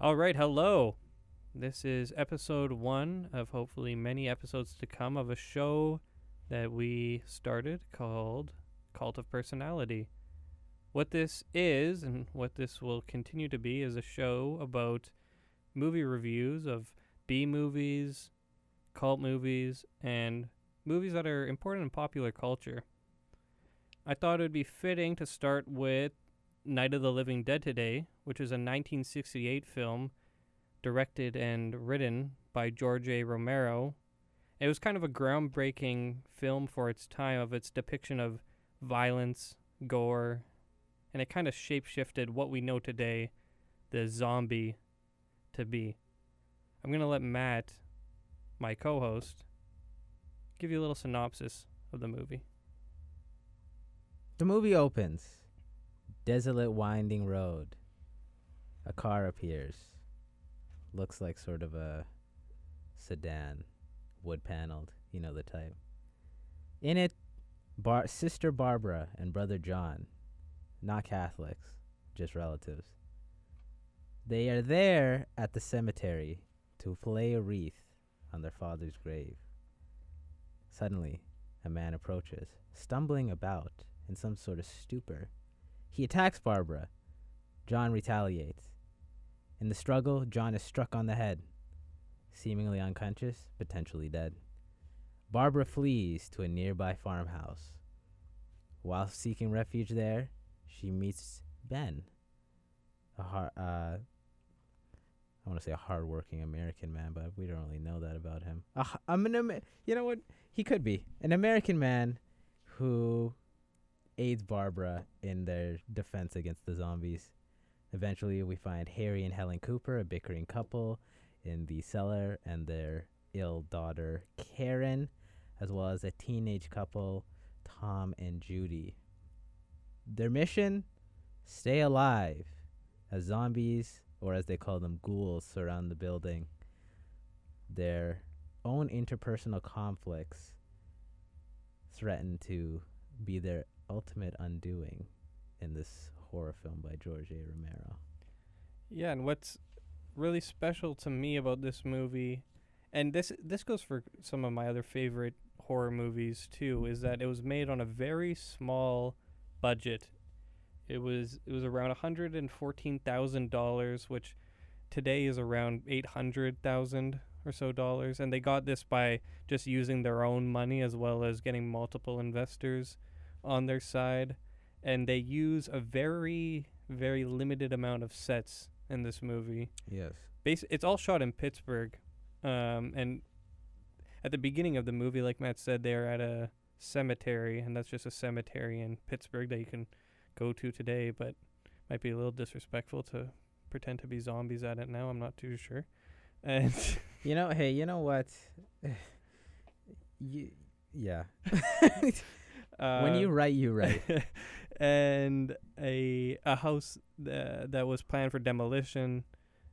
All right, hello. This is episode one of hopefully many episodes to come of a show that we started called Cult of Personality. What this is, and what this will continue to be, is a show about movie reviews of B movies, cult movies, and movies that are important in popular culture. I thought it would be fitting to start with Night of the Living Dead today, which is a 1968 film directed and written by George A. Romero. It was kind of a groundbreaking film for its time of its depiction of violence, gore, and it kind of shapeshifted what we know today, the zombie, to be. I'm going to let Matt, my co host, give you a little synopsis of the movie. The movie opens. Desolate winding road. A car appears. Looks like sort of a sedan, wood paneled, you know the type. In it, Bar- Sister Barbara and Brother John, not Catholics, just relatives. They are there at the cemetery to lay a wreath on their father's grave. Suddenly, a man approaches, stumbling about in some sort of stupor. He attacks Barbara. John retaliates. In the struggle, John is struck on the head, seemingly unconscious, potentially dead. Barbara flees to a nearby farmhouse. While seeking refuge there, she meets Ben, a hard, uh, I want to say a hardworking American man, but we don't really know that about him. Uh, I'm an Amer- you know what? He could be an American man who aids Barbara in their defense against the zombies. Eventually, we find Harry and Helen Cooper, a bickering couple, in the cellar, and their ill daughter Karen, as well as a teenage couple, Tom and Judy. Their mission: stay alive as zombies, or as they call them, ghouls, surround the building. Their own interpersonal conflicts threaten to be their ultimate undoing in this horror film by George A. Romero. Yeah, and what's really special to me about this movie, and this this goes for some of my other favorite horror movies too, is that it was made on a very small budget. It was it was around hundred and fourteen thousand dollars, which today is around eight hundred thousand or so dollars, and they got this by just using their own money as well as getting multiple investors on their side, and they use a very very limited amount of sets in this movie. Yes. Bas- it's all shot in Pittsburgh, um, and at the beginning of the movie, like Matt said, they're at a cemetery, and that's just a cemetery in Pittsburgh that you can go to today, but might be a little disrespectful to pretend to be zombies at it now. I'm not too sure. And You know, hey, you know what? you, yeah. when you uh, write, you write. and a a house tha- that was planned for demolition,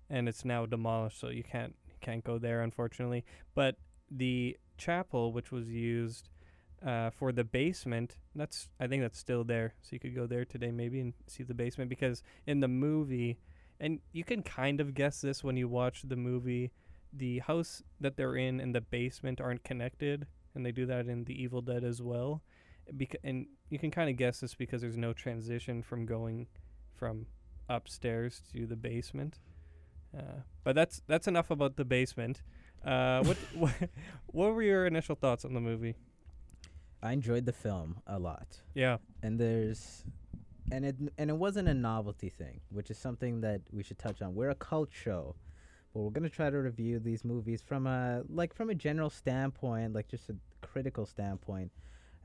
and it's now demolished, so you can't can't go there unfortunately. But the chapel, which was used uh, for the basement, that's I think that's still there, so you could go there today maybe and see the basement because in the movie, and you can kind of guess this when you watch the movie, the house that they're in and the basement aren't connected, and they do that in The Evil Dead as well. Beca- and you can kind of guess this because there's no transition from going from upstairs to the basement. Uh, but that's that's enough about the basement. Uh, what, what what were your initial thoughts on the movie? I enjoyed the film a lot. Yeah, and there's and it and it wasn't a novelty thing, which is something that we should touch on. We're a cult show, but we're gonna try to review these movies from a like from a general standpoint, like just a critical standpoint,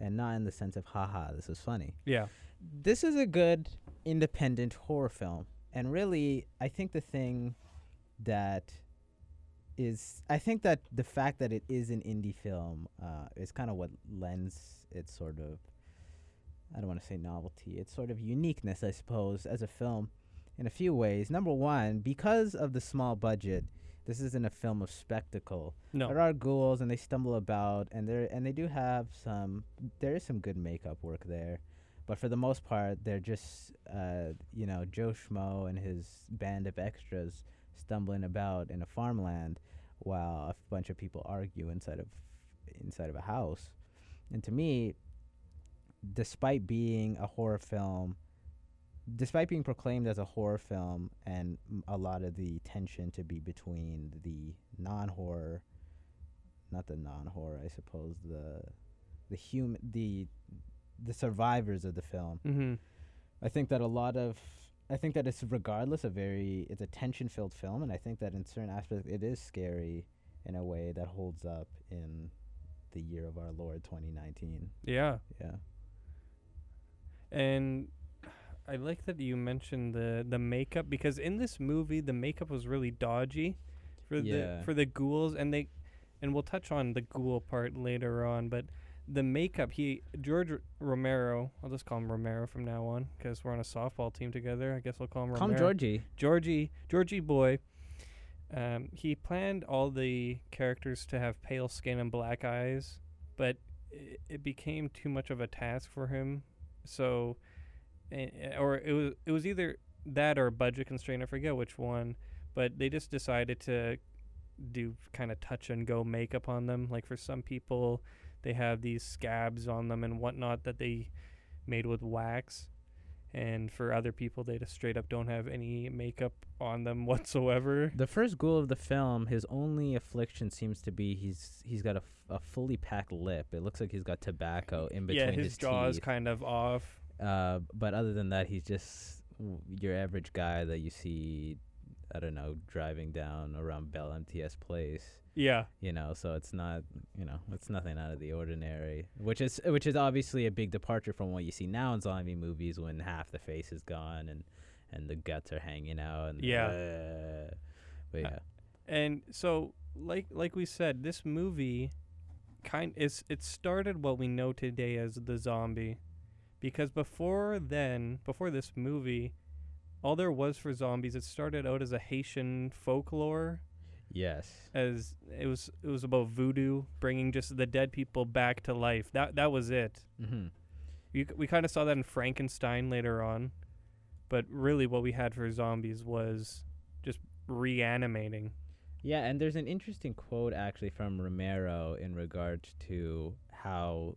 and not in the sense of haha, this is funny. yeah, This is a good independent horror film, and really, I think the thing that is I think that the fact that it is an indie film uh, is kind of what lends it sort of I don't want to say novelty. It's sort of uniqueness, I suppose, as a film in a few ways. Number one, because of the small budget, this isn't a film of spectacle. no, There are ghouls and they stumble about and there and they do have some there is some good makeup work there. but for the most part, they're just uh, you know Joe Schmo and his band of extras stumbling about in a farmland while a bunch of people argue inside of inside of a house. And to me, despite being a horror film, despite being proclaimed as a horror film and a lot of the tension to be between the non-horror not the non-horror, I suppose, the the human the the survivors of the film. Mm-hmm. I think that a lot of I think that it's regardless a very it's a tension filled film and I think that in certain aspects it is scary in a way that holds up in the year of our Lord 2019. Yeah. Yeah. And I like that you mentioned the the makeup because in this movie the makeup was really dodgy for Yeah. the for the ghouls and they and we'll touch on the ghoul part later on but the makeup he George R- Romero I'll just call him Romero from now on because we're on a softball team together I guess I'll call him Romero Georgie. Georgie Georgie boy um, he planned all the characters to have pale skin and black eyes but it, it became too much of a task for him so eh, or it was it was either that or a budget constraint I forget which one but they just decided to do kind of touch and go makeup on them. Like for some people they have these scabs on them and whatnot that they made with wax and for other people they just straight up don't have any makeup on them whatsoever. The first ghoul of the film, his only affliction seems to be he's he's got a, f- a fully packed lip. It looks like he's got tobacco in between yeah his, his jaw is kind of off Uh, but other than that, he's just w- your average guy that you see. I don't know, driving down around Bell MTS Place. yeah You know, so it's not, you know, it's nothing out of the ordinary. Which is, which is obviously a big departure from what you see now in zombie movies, when half the face is gone and and the guts are hanging out. And Yeah. uh, but Uh, yeah, And so, like like we said, this movie kind is it started what we know today as the zombie, because before then, before this movie, all there was for zombies, it started out as a Haitian folklore. yes, As it was, it was about voodoo, bringing just the dead people back to life. That that was it. mm-hmm. We we kind of saw that in Frankenstein later on, but really what we had for zombies was just reanimating. Yeah, and there's an interesting quote actually from Romero in regards to how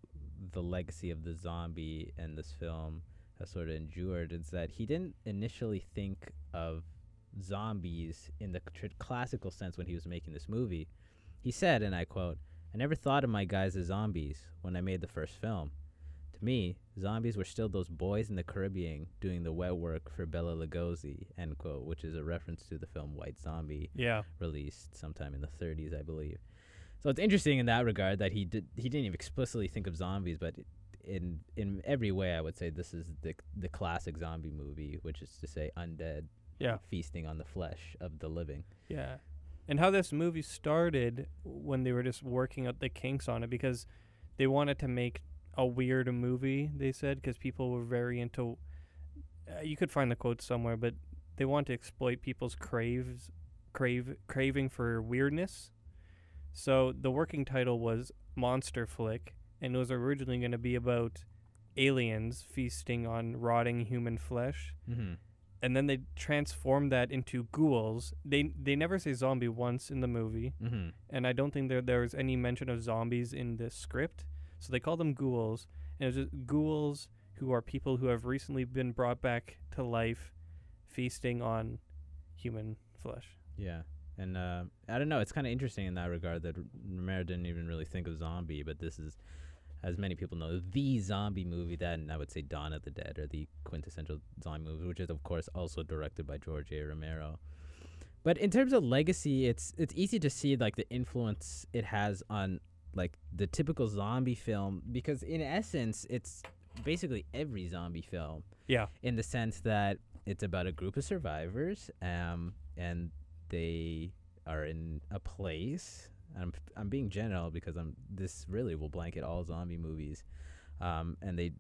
the legacy of the zombie in this film has sort of endured. is that he didn't initially think of zombies in the tr- classical sense when he was making this movie. He said, and I quote, I never thought of my guys as zombies when I made the first film. To me, zombies were still those boys in the Caribbean doing the wet work for Bela Lugosi, end quote, which is a reference to the film White Zombie Yeah. released sometime in the 30s, I believe. So it's interesting in that regard that he did he didn't even explicitly think of zombies, but in in every way, I would say this is the the classic zombie movie, which is to say, undead Yeah. feasting on the flesh of the living. Yeah. And how this movie started when they were just working out the kinks on it because they wanted to make a weird movie, they said, because people were very into. Uh, you could find the quote somewhere, but they want to exploit people's craves, crave, craving for weirdness. So the working title was Monster Flick, and it was originally going to be about aliens feasting on rotting human flesh Mm-hmm. and then they transformed that into ghouls. They they never say zombie once in the movie, Mm-hmm. and I don't think there there was any mention of zombies in the script. So they call them ghouls, and it's just ghouls who are people who have recently been brought back to life, feasting on human flesh. Yeah. And uh, I don't know. It's kind of interesting in that regard that R- Romero didn't even really think of zombie, but this is, as many people know, the zombie movie. That and I would say Dawn of the Dead are the quintessential zombie movie, which is of course also directed by George A. Romero. But in terms of legacy, it's it's easy to see like the influence it has on like the typical zombie film because in essence, it's basically every zombie film Yeah, in the sense that it's about a group of survivors um, and they are in a place I'm, I'm being general because I'm this really will blanket all zombie movies. Um, and they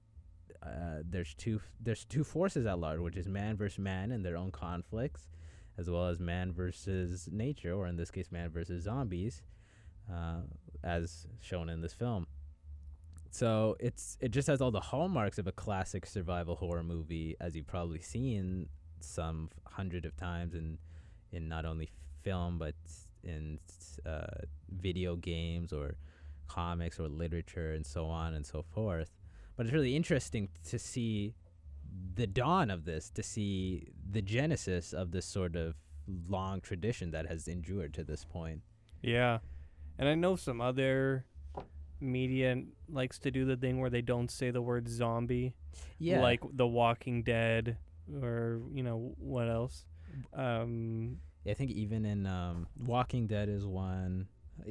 uh, there's two there's two forces at large which is man versus man and their own conflicts as well as man versus nature or in this case man versus zombies uh, as shown in this film. So it's it just has all the hallmarks of a classic survival horror movie, as you've probably seen some hundred of times in in not only film but in uh, video games or comics or literature and so on and so forth. But it's really interesting to see the dawn of this, to see the genesis of this sort of long tradition that has endured to this point. Yeah. And I know some other media likes to do the thing where they don't say the word zombie, Yeah, like The Walking Dead or, you know, what else? Um, I think even in um, Walking Dead is one.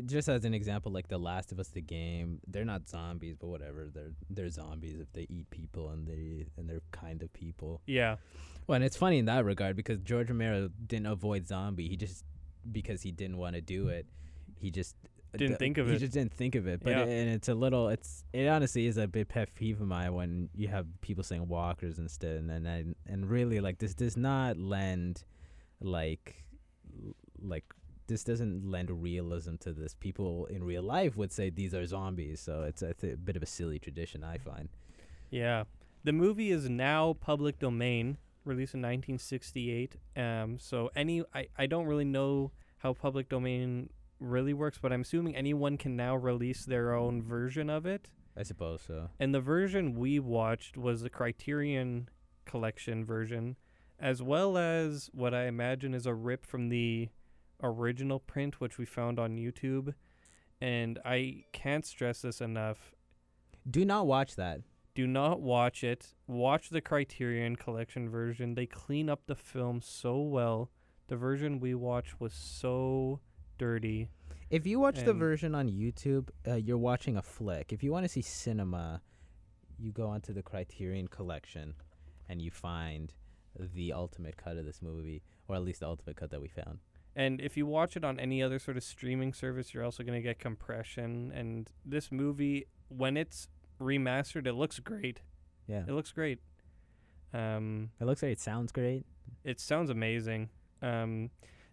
Just as an example, like The Last of Us, the game, they're not zombies, but whatever. They're they're zombies if they eat people and they and they're kind of people. yeah. Well, and it's funny in that regard because George Romero didn't avoid zombie. He just because he didn't want to do it, he just Didn't d- think of he it. He just didn't think of it. But Yeah. it- and it's a little. It's it honestly is a bit pet peeve of mine when you have people saying walkers instead, and and and, and really like this does not lend like like this doesn't lend realism to this. People in real life would say these are zombies, so it's a, th- bit of a silly tradition. I find. Yeah. The movie is now public domain, released in 1968. Um, so any I, I don't really know how public domain really works, but I'm assuming anyone can now release their own version of it. I suppose so. And the version we watched was the Criterion Collection version, as well as what I imagine is a rip from the original print, which we found on YouTube. And I can't stress this enough. Do not watch that. Do not watch it. Watch the Criterion Collection version. They clean up the film so well. The version we watched was so dirty. If you watch the And- version on YouTube, uh, you're watching a flick. If you want to see cinema, you go onto the Criterion Collection, and you find the ultimate cut of this movie, or at least the ultimate cut that we found. And if you watch it on any other sort of streaming service, you're also going to get compression. And this movie, when it's remastered, it looks great. Yeah, It looks great. Um, it looks like it sounds great. it sounds amazing. Um,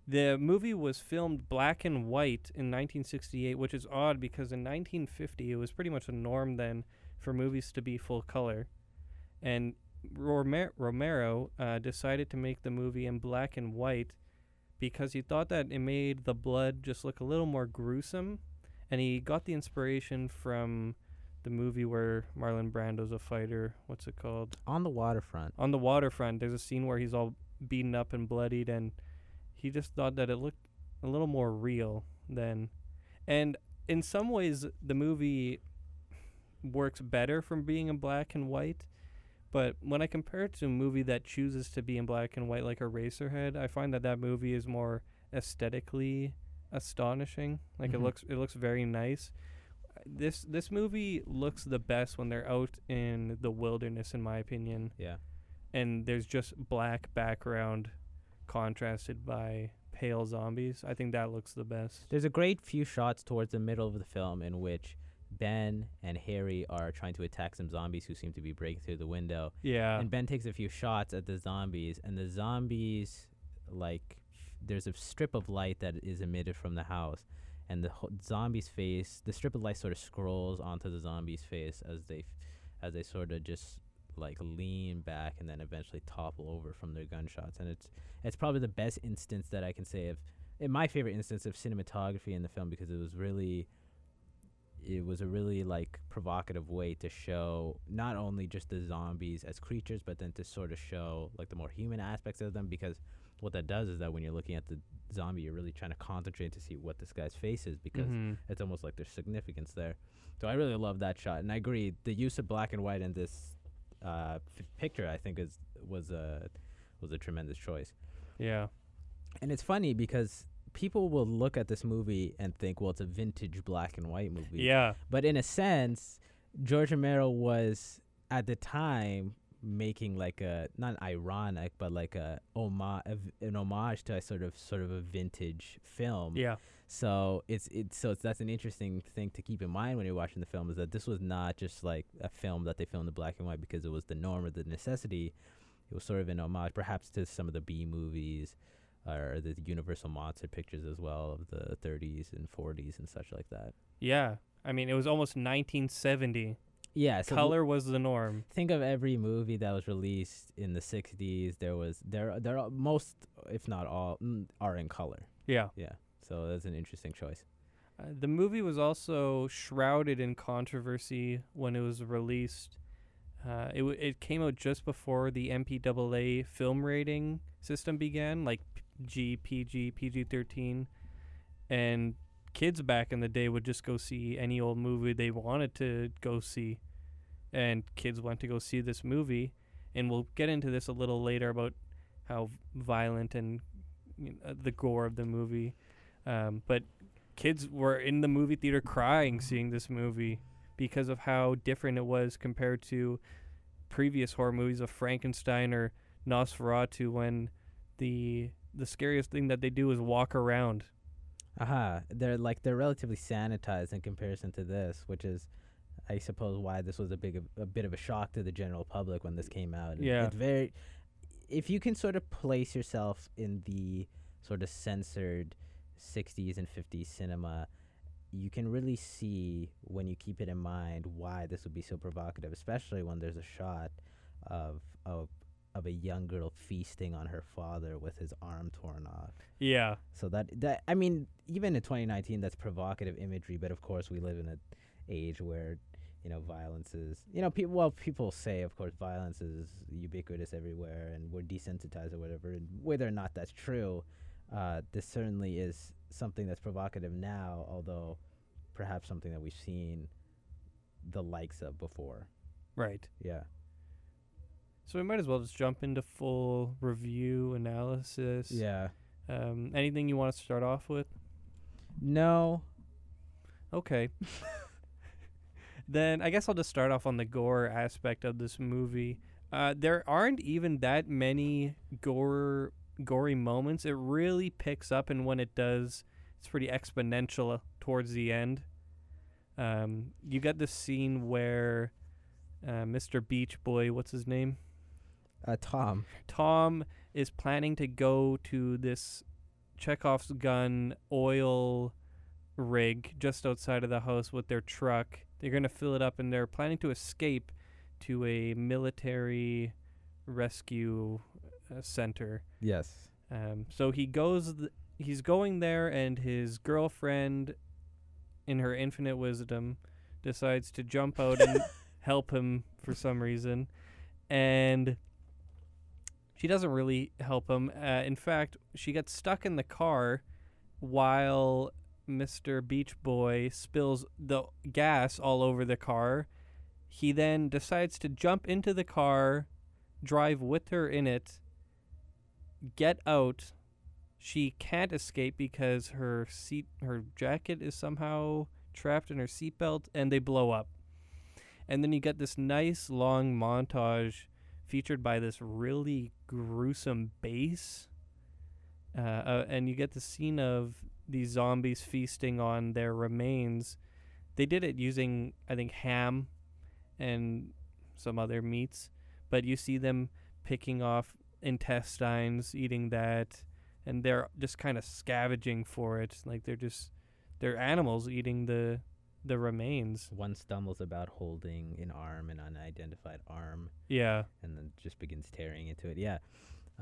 the movie was filmed black and white in 1968, which is odd because in 1950 it was pretty much a norm then for movies to be full color. And Romer- Romero uh, decided to make the movie in black and white because he thought that it made the blood just look a little more gruesome. And he got the inspiration from the movie where Marlon Brando's a fighter. What's it called? On the waterfront, on the waterfront there's a scene where he's all beaten up and bloodied and he just thought that it looked a little more real than and in some ways the movie works better from being in black and white but when i compare it to a movie that chooses to be in black and white like Eraserhead i find that that movie is more aesthetically astonishing like Mhm. it looks it looks very nice this this movie looks the best when they're out in the wilderness in my opinion yeah. and there's just black background contrasted by pale zombies. I think that looks the best. There's a great few shots towards the middle of the film in which Ben and Harry are trying to attack some zombies who seem to be breaking through the window. Yeah. and Ben takes a few shots at the zombies, and the zombies, like, there's a strip of light that is emitted from the house, and the ho- zombie's face, the strip of light sort of scrolls onto the zombie's face as they, f- as they sort of just like lean back and then eventually topple over from their gunshots, and it's it's probably the best instance that I can say of, in my favorite instance of cinematography in the film because it was really it was a really like provocative way to show not only just the zombies as creatures but then to sort of show like the more human aspects of them because what that does is that when you're looking at the zombie you're really trying to concentrate to see what this guy's face is because Mhm. it's almost like there's significance there. So i really love that shot. And i agree the use of black and white in this uh, f- picture i think is was a was a tremendous choice Yeah. and it's funny because people will look at this movie and think well it's a vintage black and white movie Yeah. but in a sense, George Romero was at the time making like a not ironic, but like a homage, an homage to a sort of sort of a vintage film. Yeah. So it's it's so it's, that's an interesting thing to keep in mind when you're watching the film is that this was not just like a film that they filmed in black and white because it was the norm or the necessity. It was sort of an homage, perhaps to some of the B movies or the Universal monster pictures as well of the 30s and 40s and such like that. Yeah. I mean, it was almost 1970. Yeah. So Color was the norm. think of every movie that was released in the '60s. There was there there are most, if not all, are in color. Yeah. Yeah. So that's an interesting choice. Uh, the movie was also shrouded in controversy when it was released. Uh, it w- it came out just before the MPAA film rating system began, like G, PG, PG thirteen, and kids back in the day would just go see any old movie they wanted to go see, and kids went to go see this movie, and we'll get into this a little later about how violent and you know, the gore of the movie, um, but kids were in the movie theater crying seeing this movie because of how different it was compared to previous horror movies of Frankenstein or Nosferatu when the the scariest thing that they do is walk around. Aha, they're like they're relatively sanitized in comparison to this, which is, I suppose, why this was a big a bit of a shock to the general public when this came out. Yeah. it's very. If you can sort of place yourself in the sort of censored 60s and 50s cinema, you can really see when you keep it in mind why this would be so provocative, especially when there's a shot of of of a young girl feasting on her father with his arm torn off. Yeah. So that that I mean, even in 2019, that's provocative imagery. But of course, we live in an age where you know violence is you know people well people say of course violence is ubiquitous everywhere and we're desensitized or whatever. And whether or not that's true, uh, this certainly is something that's provocative now. Although perhaps something that we've seen the likes of before. Right. Yeah. So we might as well just jump into full review analysis. Yeah. Um, anything you want to start off with? No. Okay. then I guess I'll just start off on the gore aspect of this movie. Uh, there aren't even that many gore gory moments. It really picks up, and when it does, it's pretty exponential towards the end. Um, you got this scene where uh, Mr. Beach Boy, what's his name? Uh, Tom. Tom is planning to go to this Chekhov's gun oil rig just outside of the house with their truck. They're going to fill it up and they're planning to escape to a military rescue uh, center. Yes. Um, so he goes, th- he's going there, and his girlfriend, in her infinite wisdom, decides to jump out and help him for some reason. And she doesn't really help him. Uh, in fact, she gets stuck in the car while Mr. Beach Boy spills the gas all over the car. He then decides to jump into the car, drive with her in it, get out. She can't escape because her seat, her jacket is somehow trapped in her seatbelt, and they blow up. And then you get this nice long montage featured by this really gruesome bass. Uh, uh, and you get the scene of these zombies feasting on their remains. They did it using, I think, ham and some other meats, but you see them picking off intestines, eating that, and they're just kind of scavenging for it. Like they're just they're animals eating the the remains. One stumbles about holding an arm, an unidentified arm, Yeah. and then just begins tearing into it. Yeah.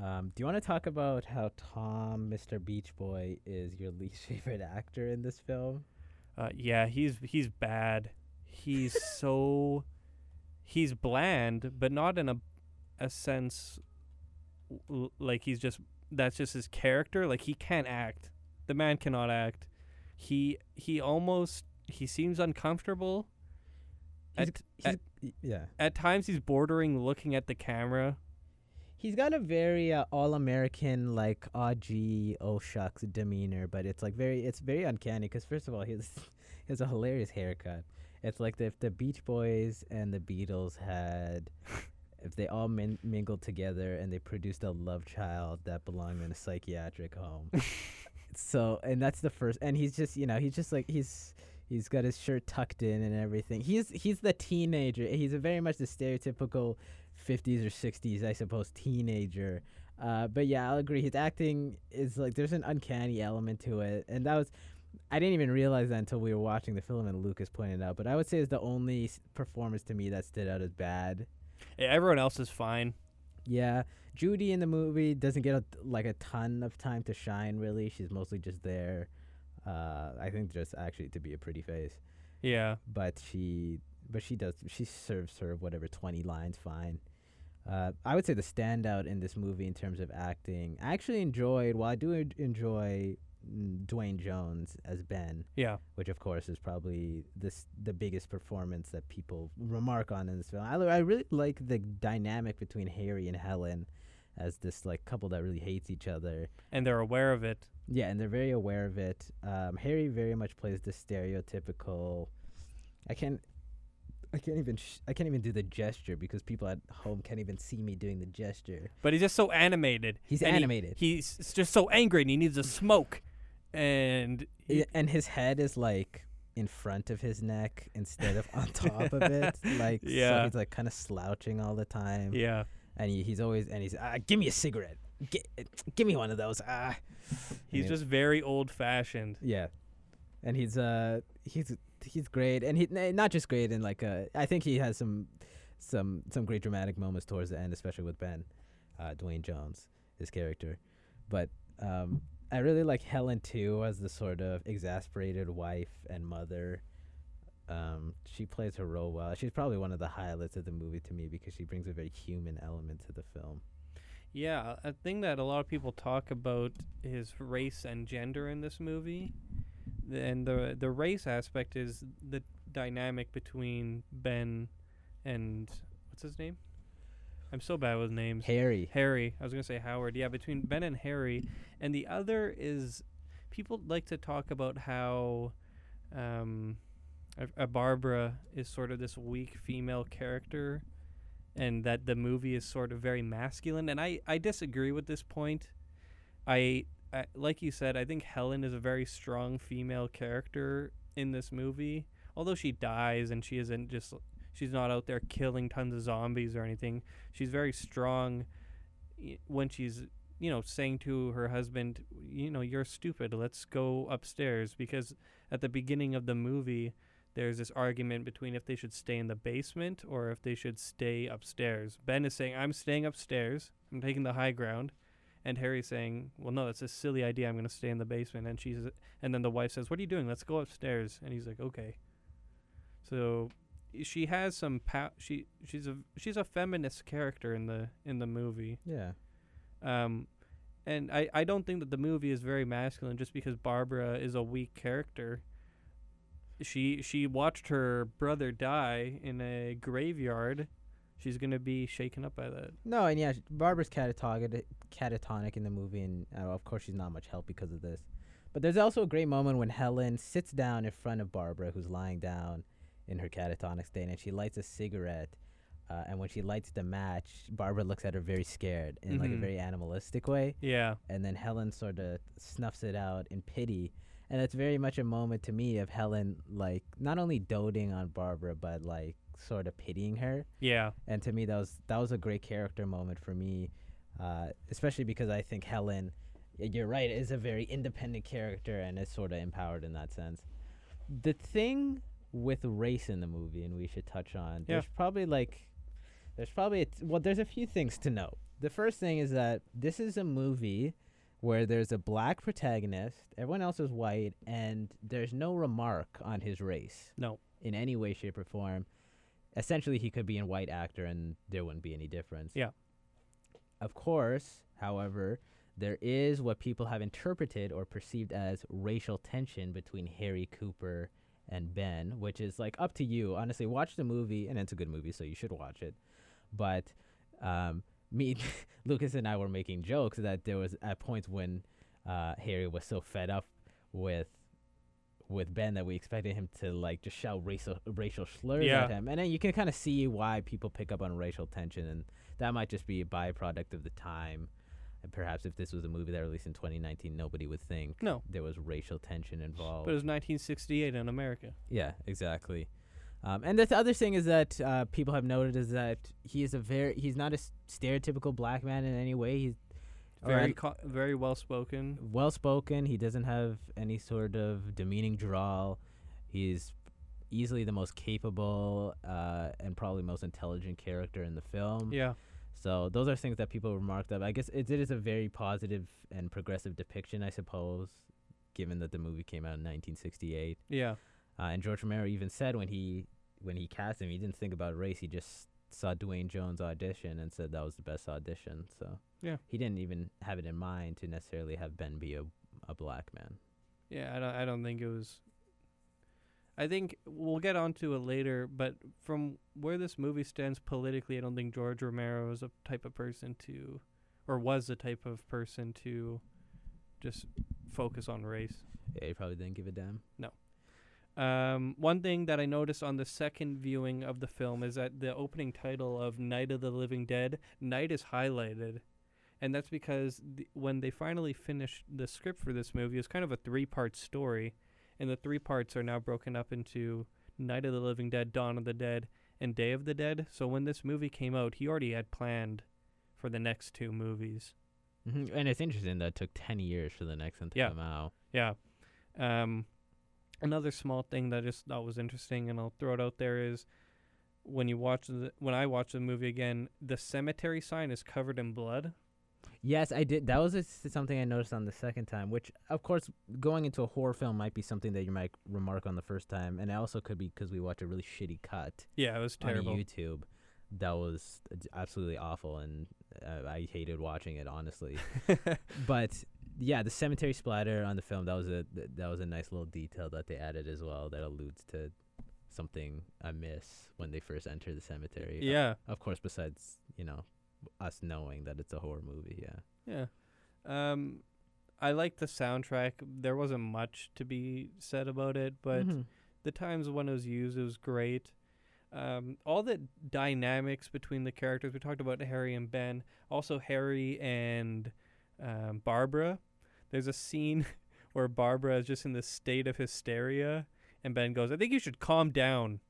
Um, do you want to talk about how Tom, Mr. Beach Boy, is your least favorite actor in this film? Uh, yeah, he's he's bad. He's so he's bland, but not in a a sense l- like he's just that's just his character. Like he can't act. The man cannot act. He he almost he seems uncomfortable. He's, At, he's, at, yeah. at times he's bordering looking at the camera. He's got a very uh, all-American, like, oh gee, oh shucks demeanor, but it's like very, it's very uncanny because first of all, he has, has a hilarious haircut. It's like the, if the Beach Boys and the Beatles had, if they all min- mingled together and they produced a love child that belonged in a psychiatric home. so, and that's the first, and he's just, you know, he's just like he's. He's got his shirt tucked in and everything. He's he's the teenager. He's a very much the stereotypical 50s or 60s, I suppose, teenager. Uh, but yeah, I'll agree. His acting is like there's an uncanny element to it, and that was I didn't even realize that until we were watching the film and Lucas pointed it out. But I would say is the only performance to me that stood out as bad. Yeah, everyone else is fine. Yeah, Judy in the movie doesn't get a, like a ton of time to shine. Really, she's mostly just there. Uh, I think just actually to be a pretty face, Yeah. but she but she does she serves her whatever twenty lines fine. Uh, I would say the standout in this movie in terms of acting, I actually enjoyed. While I do enjoy mm, Duane Jones as Ben, Yeah. which of course is probably this the biggest performance that people remark on in this film. I, I really like the dynamic between Harry and Helen as this like couple that really hates each other. And they're aware of it. Yeah, and they're very aware of it. Um, Harry very much plays the stereotypical. I can't. I can't even. Sh- I can't even do the gesture because people at home can't even see me doing the gesture. But he's just so animated. He's And he- animated. He's just so angry and he needs a smoke. And he, and his head is like in front of his neck instead of on top of it. Like so Yeah. he's like kind of slouching all the time. yeah. And he, he's always and he's ah, give me a cigarette. Gi- give me one of those. Ah. He's just very old fashioned. Yeah. And he's uh he's he's great and he not just great in like uh I think he has some some some great dramatic moments towards the end especially with Ben uh Duane Jones his character. But um I really like Helen too as the sort of exasperated wife and mother. Um, she plays her role well. She's probably one of the highlights of the movie to me because she brings a very human element to the film. Yeah, a thing that a lot of people talk about is race and gender in this movie. And the the race aspect is the dynamic between Ben and what's his name? I'm so bad with names. Harry. Harry. I was going to say Howard. Yeah, between Ben and Harry. And the other is people like to talk about how um, a, a Barbara is sort of this weak female character and that the movie is sort of very masculine. And I, I disagree with this point. I, Like you said, I think Helen is a very strong female character in this movie. Although she dies and she isn't just she's not out there killing tons of zombies or anything she's very strong when she's you know saying to her husband you know you're stupid let's go upstairs. Because at the beginning of the movie there's this argument between if they should stay in the basement or if they should stay upstairs. Ben is saying i'm staying upstairs. I'm taking the high ground and harry's saying well no that's a silly idea. I'm going to stay in the basement. And she's and then the wife says what are you doing? Let's go upstairs. And he's like okay. So she has some pow- she she's a she's a feminist character in the in the movie. Yeah. um and i i don't think that the movie is very masculine just because barbara is a weak character. She she watched her brother die in a graveyard she's gonna be shaken up by that No, and yeah, Barbara's catatonic, catatonic in the movie, and uh, of course she's not much help because of this. But there's also a great moment when Helen sits down in front of Barbara, who's lying down in her catatonic state, and she lights a cigarette. Uh, and when she lights the match, Barbara looks at her very scared in like a Mhm. very animalistic way. yeah And then Helen sort of snuffs it out in pity. And it's very much a moment to me of Helen, like, not only doting on Barbara, but like sort of pitying her. Yeah. And to me that was that was a great character moment for me uh, especially because i think helen you're right is a very independent character and is sort of empowered in that sense. The thing with race in the movie and we should touch on Yeah. there's probably like there's probably a t- well there's a few things to note. The first thing is that this is a movie where there's a black protagonist everyone else is white and there's no remark on his race. No. In any way, shape, or form. Essentially, he could be a white actor and there wouldn't be any difference. Yeah. Of course, however, there is what people have interpreted or perceived as racial tension between Harry Cooper and Ben, which is like up to you. Honestly, watch the movie, and it's a good movie, so you should watch it. But um, me, Lucas, and I were making jokes that there was at points when uh, Harry was so fed up with with Ben that we expected him to like just shout racial racial slurs Yeah. at him, and then you can kind of see why people pick up on racial tension, and that might just be a byproduct of the time. And perhaps if this was a movie that released in 2019, nobody would think no there was racial tension involved. but it was 1968 in america Yeah, exactly. Um, and the th- other thing is that uh, people have noted is that he is a very he's not a stereotypical black man in any way. He's Very co- very well spoken. well spoken. He doesn't have any sort of demeaning drawl. He's easily the most capable uh, and probably most intelligent character in the film. Yeah. So those are things that people remarked of. I guess it, it is a very positive and progressive depiction, I suppose, given that the movie came out in 1968. Yeah. Uh, and George Romero even said when he when he cast him, he didn't think about race. He just saw Duane Jones audition and said that was the best audition. So Yeah. he didn't even have it in mind to necessarily have Ben be a, a black man. Yeah, I don't I don't think it was I think we'll get onto it later, but from where this movie stands politically, I don't think George Romero is a type of person to or was the type of person to just focus on race. Yeah, he probably didn't give a damn. No. Um, one thing that I noticed on the second viewing of the film is that the opening title of Night of the Living Dead, night is highlighted. And that's because the, when they finally finished the script for this movie, it was kind of a three part story. And the three parts are now broken up into Night of the Living Dead, Dawn of the Dead, and Day of the Dead. So when this movie came out, he already had planned for the next two movies. hmm And it's interesting that it took 10 years for the next one to Yeah. come out. Yeah. Um, another small thing that I just thought was interesting, and I'll throw it out there is when you watch the when I watch the movie again, the cemetery sign is covered in blood. Yes, I did. That was a something I noticed on the second time, which, of course, going into a horror film might be something that you might remark on the first time. And it also could be because we watched a really shitty cut Yeah, it was terrible. on YouTube. That was uh, absolutely awful, and uh, I hated watching it, honestly. but yeah, the cemetery splatter on the film that was a that was a nice little detail that they added as well that alludes to something amiss when they first enter the cemetery. Uh, yeah, of course, besides you know us knowing that it's a horror movie. Yeah. yeah. Um, I like the soundtrack. There wasn't much to be said about it, but Mhm. the times when it was used, it was great. Um, all the dynamics between the characters. We talked about Harry and Ben. Also, Harry and um, Barbara. There's a scene where Barbara is just in this state of hysteria, and Ben goes, "I think you should calm down,"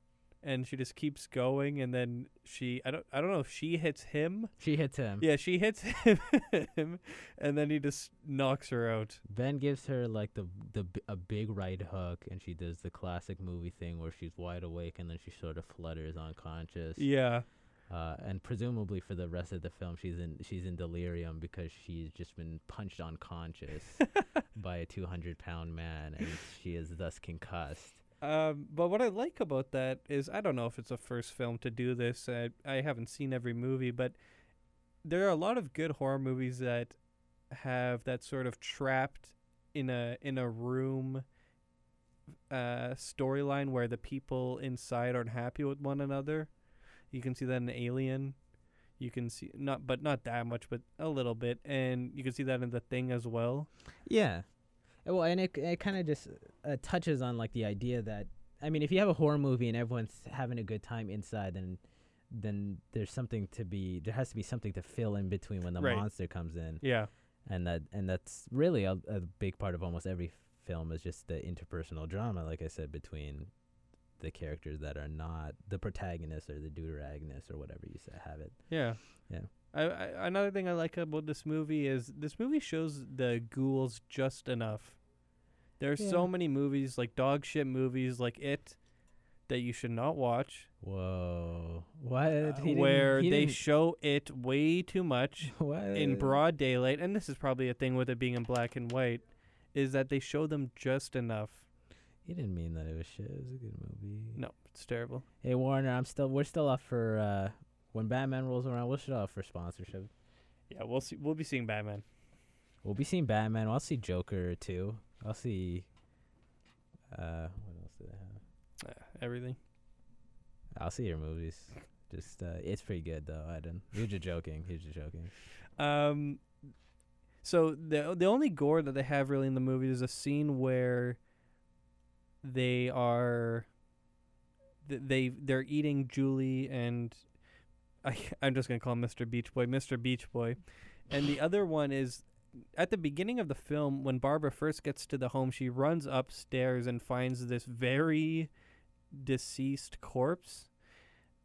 and she just keeps going, and then she, I don't, I don't know if she hits him. She hits him. Yeah, she hits him, and then he just knocks her out. Ben gives her like the the a big right hook, and she does the classic movie thing where she's wide awake and then she sort of flutters unconscious. Yeah, Uh, and presumably for the rest of the film, she's in she's in delirium because she's just been punched unconscious by a 200 pound man, and she is thus concussed. Um, but what I like about that is I don't know if it's a first film to do this. I I haven't seen every movie, but there are a lot of good horror movies that have that sort of trapped in a in a room uh storyline where the people inside aren't happy with one another. You can see that in Alien. You can see not but not that much, but a little bit, and you can see that in The Thing as well. Yeah. Uh, Well, and it it kind of just uh, touches on like the idea that I mean, if you have a horror movie and everyone's having a good time inside, then then there's something to be there has to be something to fill in between when the Right. monster comes in, Yeah. and that and that's really a, a big part of almost every film is just the interpersonal drama, like I said, between the characters that are not the protagonist or the deuteragonist or whatever you say have it. Yeah. Yeah. I, I another thing I like about this movie is this movie shows the ghouls just enough. There's Yeah. so many movies like dog shit movies like It that you should not watch. Whoa! What? uh, where they didn't- show it way too much what? in broad daylight, and this is probably a thing with it being in black and white, is that they show them just enough. He didn't mean that it was shit. It was a good movie. No, it's terrible. Hey Warner, I'm still we're still up for uh when Batman rolls around, we're still up for sponsorship. Yeah, we'll see. We'll be seeing Batman. We'll be seeing Batman. I'll see Joker too. I'll see uh what else do they have? Uh, everything. I'll see your movies. Just uh it's pretty good though, I didn't. You're just joking. You're just joking. Um, so the the only gore that they have really in the movie is a scene where they are th- they they're eating Julie and I I'm just gonna call him Mr. Beach Boy, Mr. Beach Boy, and the other one is at the beginning of the film when Barbara first gets to the home, she runs upstairs and finds this very deceased corpse,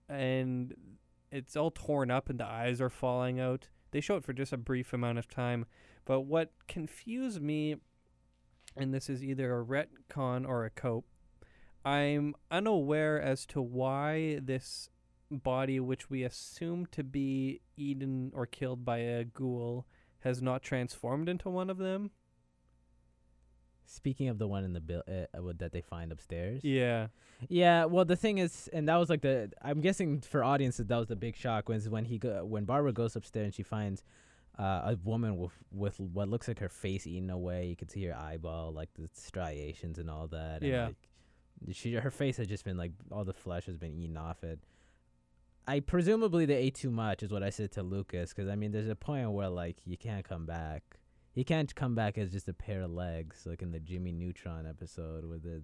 and it's all torn up and the eyes are falling out they show it for just a brief amount of time. But what confused me, and this is either a retcon or a cope, I'm unaware as to why this body, which we assume to be eaten or killed by a ghoul, has not transformed into one of them. Speaking of the one in the bill uh, uh, that they find upstairs. Yeah. Yeah, well, the thing is, and that was like the. I'm guessing for audiences that was the big shock was when he go, when Barbara goes upstairs and she finds uh, a woman with with what looks like her face eaten away. You can see her eyeball, like the striations and all that. and, Yeah. like, she her face has just been like all the flesh has been eaten off it. I presumably they ate too much, is what I said to Lucas. Because I mean, there's a point where like you can't come back. You can't come back as just a pair of legs, like in the Jimmy Neutron episode with the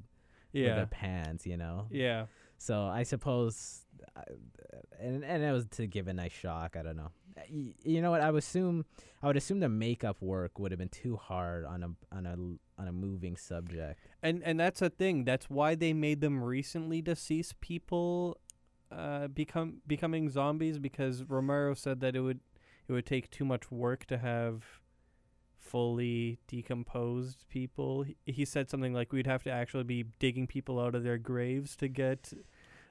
with Yeah. the pants, you know. Yeah. So I suppose, uh, and and it was to give a nice shock. I don't know. Uh, y- You know what? I would assume I would assume the makeup work would have been too hard on a on a on a moving subject. And and that's a thing. That's why they made them recently deceased people uh become becoming zombies because Romero said that it would it would take too much work to have fully decomposed people. He, he said something like we'd have to actually be digging people out of their graves to get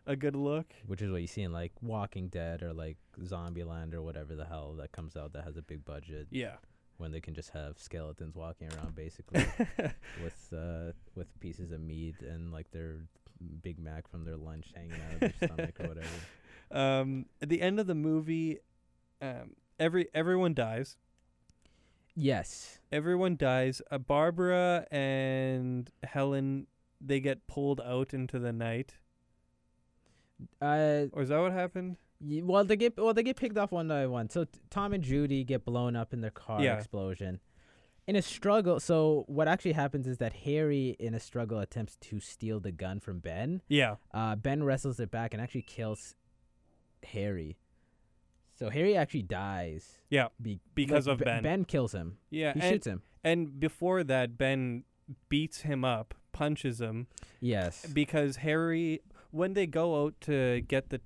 a good look. Which is what you see in like Walking Dead or like Zombieland or whatever the hell that comes out that has a big budget Yeah. when they can just have skeletons walking around basically with uh with pieces of meat and like their Big Mac from their lunch hanging out of their stomach or whatever. um at the end of the movie um every everyone dies. Yes. everyone dies. Uh, Barbara and Helen they get pulled out into the night. Uh Or is that what happened? Ye- well, they get well, they get picked off one by one. So t- Tom and Judy get blown up in their car Yeah. explosion. In a struggle, so what actually happens is that Harry, in a struggle, attempts to steal the gun from Ben. Yeah. Uh, ben wrestles it back and actually kills Harry. So Harry actually dies. Yeah, be- because like, of Ben. Ben kills him. Yeah, He and shoots him. and before that Ben beats him up, punches him Yes. because Harry when they go out to get the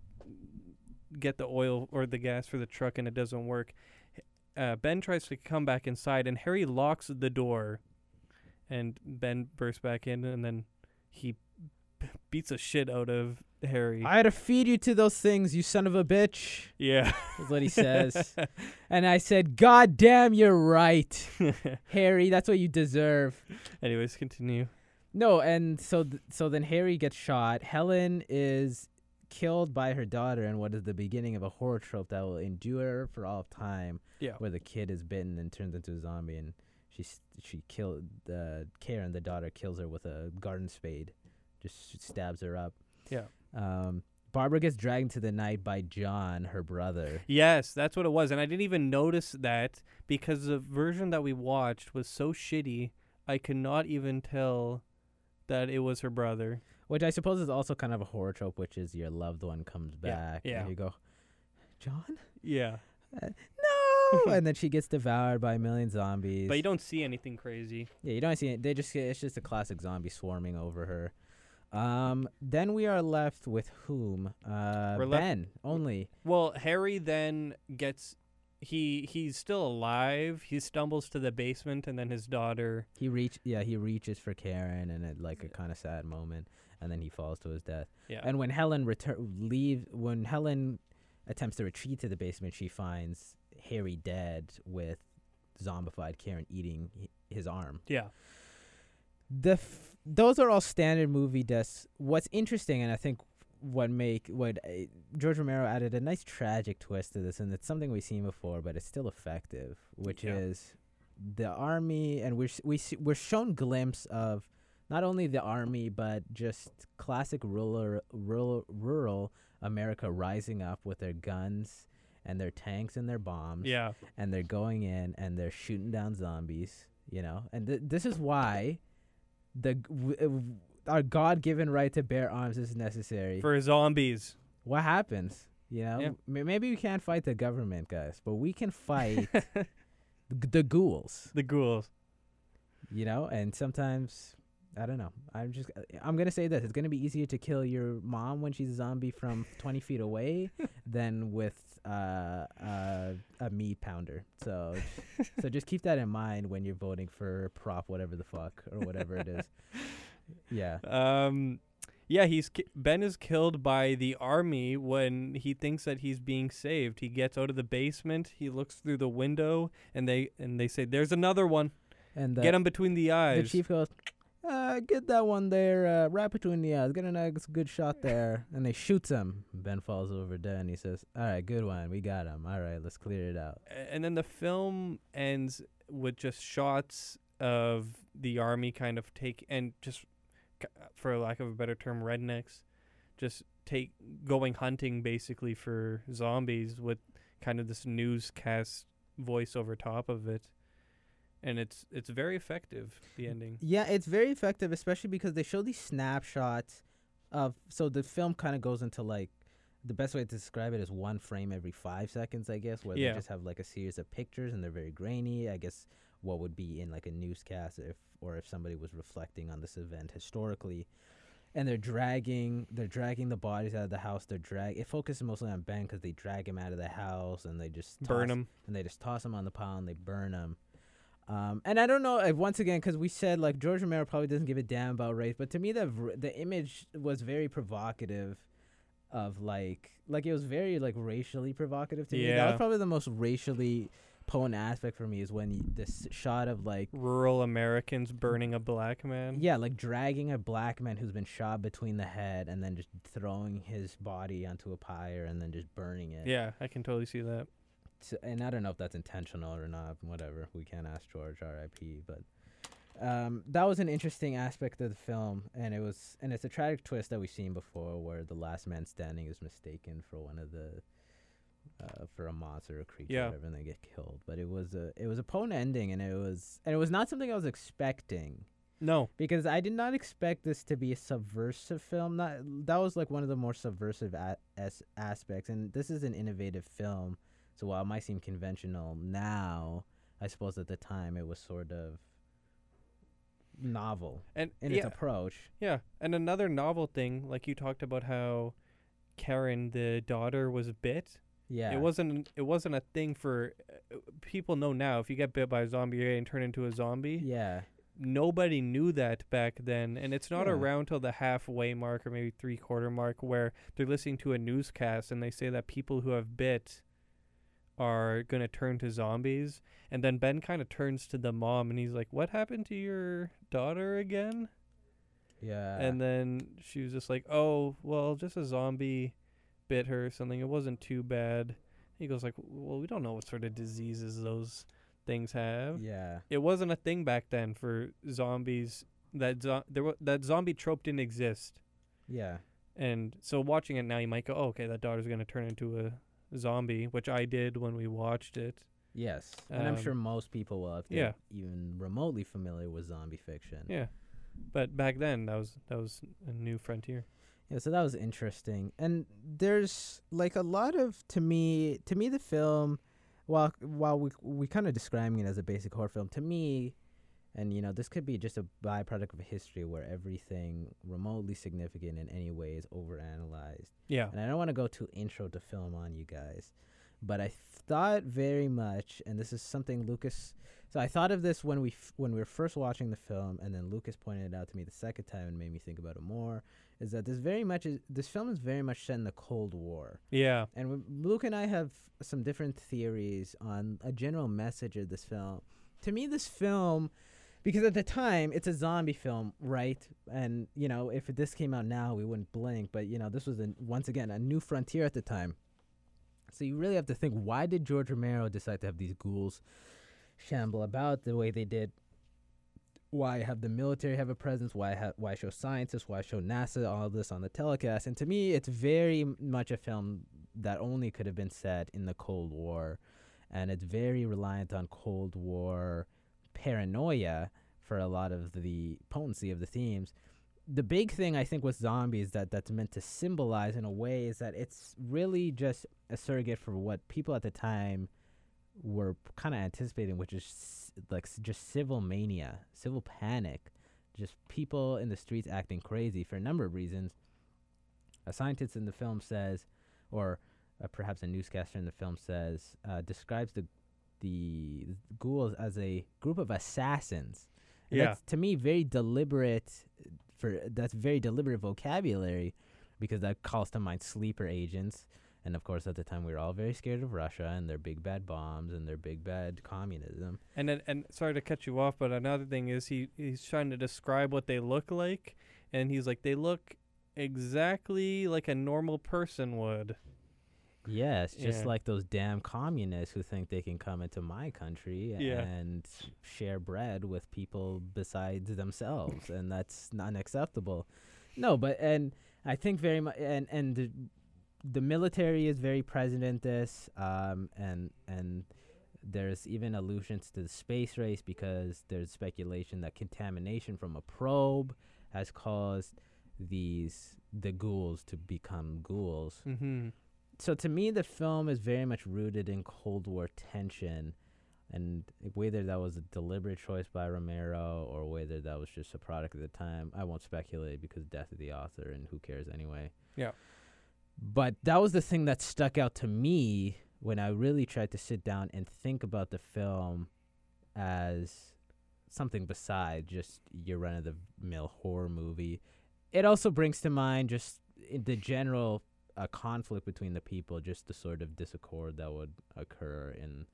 get the oil or the gas for the truck and it doesn't work. Uh, ben tries to come back inside and Harry locks the door and Ben bursts back in and then he b- beats the shit out of Harry. I had to feed you to those things, you son of a bitch. yeah. Is what he says. and I said, God damn, you're right, Harry. That's what you deserve. Anyways, continue. No, and so th- so then Harry gets shot. Helen is killed by her daughter in what is the beginning of a horror trope that will endure for all of time, Yeah. where the kid is bitten and turns into a zombie, and she she killed the Karen, the daughter, kills her with a garden spade, just stabs her up. Yeah. Um, Barbara gets dragged into the night by John, her brother. Yes, that's what it was. And I didn't even notice that because the version that we watched was so shitty, I could not even tell that it was her brother. Which I suppose is also kind of a horror trope, which is your loved one comes back yeah. and you go, John? Yeah. No! and then she gets devoured by a million zombies. But you don't see anything crazy. yeah, you don't see it. They just it's just a classic zombie swarming over her. Um, then we are left with whom? Uh, We're left- Ben only. Well, Harry then gets he he's still alive. He stumbles to the basement and then his daughter He reach yeah he reaches for Karen and it like a kind of sad moment, and then he falls to his death. yeah. And when Helen return leave when Helen attempts to retreat to the basement, she finds Harry dead with zombified Karen eating his arm. yeah. The f- those are all standard movie deaths. What's interesting, and I think what make what uh, George Romero added a nice tragic twist to this, and it's something we've seen before, but it's still effective, which Yeah. is the army, and we're we we're shown glimpse of not only the army but just classic rural rural rural America rising up with their guns and their tanks and their bombs Yeah. and they're going in and they're shooting down zombies, you know. And th- this is why the w- uh, w- our God-given right to bear arms is necessary. For zombies. what happens? You know, Yeah. M- maybe we can't fight the government, guys, but we can fight the, the ghouls. the ghouls. You know, and sometimes I don't know. I'm just I'm gonna say this: it's gonna be easier to kill your mom when she's a zombie from 20 feet away than with uh, uh, a meat pounder. So so just keep that in mind when you're voting for prop whatever the fuck or whatever it is. Yeah. Um, yeah, he's ki- Ben is killed by the army when he thinks that he's being saved. He gets out of the basement. He looks through the window, and they and they say, "There's another one. And the, Get him between the the eyes." chief goes, uh, get that one there, uh, right between the eyes. Get a nice good shot there. And they shoots him. Ben falls over dead and he says, All right, good one. We got him. All right, let's clear it out. And then the film ends with just shots of the army kind of take and just for lack of a better term rednecks just take going hunting basically for zombies with kind of this newscast voice over top of it and it's it's very effective the ending Yeah, it's very effective, especially because they show these snapshots of. So the film kind of goes into like. The best way to describe it is one frame every five seconds, I guess, where Yeah. they just have like a series of pictures and they're very grainy. I guess what would be in like a newscast if or if somebody was reflecting on this event historically. And they're dragging, they're dragging the bodies out of the house. They're drag. It focuses mostly on Ben because they drag him out of the house and they just burn him. and they just toss him on the pile and they burn him. Um, and I don't know if once again because we said like George Romero probably doesn't give a damn about race, but to me the the image was very provocative, of like like it was very like racially provocative to me. That was probably the most racially potent aspect for me is when this shot of like rural americans burning a black man yeah like dragging a black man who's been shot between the head and then just throwing his body onto a pyre and then just burning it. yeah i can totally see that So, and I don't know if that's intentional or not. Whatever, we can't ask George, R.I.P. But um, that was an interesting aspect of the film, and it was, and it's a tragic twist that we've seen before, where the last man standing is mistaken for one of the, uh, for a monster or a creature, Yeah. or whatever, and they get killed. But it was a, it was a potent ending, and it was, and it was not something I was expecting no because I did not expect this to be a subversive film. Not that was like one of the more subversive a- as- aspects, and this is an innovative film. So while it might seem conventional now, I suppose at the time it was sort of novel and in yeah, its approach. Yeah, and another novel thing, like you talked about how Karen, the daughter, was bit. Yeah, It wasn't. It wasn't a thing for uh, people know now. If you get bit by a zombie and turn into a zombie, Yeah, nobody knew that back then, and it's not Yeah. around till the halfway mark or maybe three quarter mark where they're listening to a newscast and they say that people who have bit are gonna turn to zombies, and then Ben kind of turns to the mom and he's like, "What happened to your daughter again?" yeah, and then she was just like, "Oh, well, just a zombie bit her or something. It wasn't too bad." He goes like, "Well, we don't know what sort of diseases those things have. yeah, It wasn't a thing back then for zombies. That zo- there wa- that zombie trope didn't exist. yeah, And so watching it now, you might go, oh, "Okay, that daughter's gonna turn into a zombie," which I did when we watched it. yes. and I'm Um, sure most people will if they're yeah. even remotely familiar with zombie fiction. Yeah, but back then that was that was a new frontier. Yeah, so that was interesting. And there's like a lot of to me to me the film while while we we kind of describing it as a basic horror film, to me and you know, this could be just a byproduct of history where everything remotely significant in any way is overanalyzed. Yeah, And I don't want to go too intro to film on you guys, but I thought very much, and this is something Lucas. So I thought of this when we f- when we were first watching the film, and then Lucas pointed it out to me the second time and made me think about it more. Is that this very much is this film is very much set in the Cold War, yeah, and Luke and I have some different theories on a general message of this film. To me, this film, because at the time it's a zombie film, right? And you know, if this came out now, we wouldn't blink. But you know, this was a, once again a new frontier at the time. So you really have to think: Why did George Romero decide to have these ghouls shamble about the way they did? Why have the military have a presence? Why ha- why show scientists? Why show NASA? All this on the telecast. And to me, it's very much a film that only could have been set in the Cold War, and it's very reliant on Cold War paranoia for a lot of the potency of the themes. The big thing I think with zombies that that's meant to symbolize in a way is that it's really just a surrogate for what people at the time were kind of anticipating, which is like just civil mania, civil panic just people in the streets acting crazy for a number of reasons. A scientist in the film says, or uh, perhaps a newscaster in the film says, uh, describes the the ghouls as a group of assassins. And Yeah. That's to me very deliberate. For that's very deliberate vocabulary, because that calls to mind sleeper agents. And of course, at the time, we were all very scared of Russia and their big bad bombs and their big bad communism. And then, and sorry to cut you off, but another thing is he he's trying to describe what they look like, and he's like they look exactly like a normal person would. Yes, just Yeah. like those damn communists who think they can come into my country Yeah. and share bread with people besides themselves, and that's not acceptable. No, but and I think very much, and and the, the military is very present in this, um, and and there's even allusions to the space race because there's speculation that contamination from a probe has caused these the ghouls to become ghouls Mm-hmm. So to me the film is very much rooted in cold war tension and whether that was a deliberate choice by romero or whether that was just a product of the time i won't speculate because death of the author and who cares anyway Yeah. but that was the thing that stuck out to me when i really tried to sit down and think about the film as something beside just your run of the mill horror movie it also brings to mind just in the general a conflict between the people, just the sort of disaccord that would occur in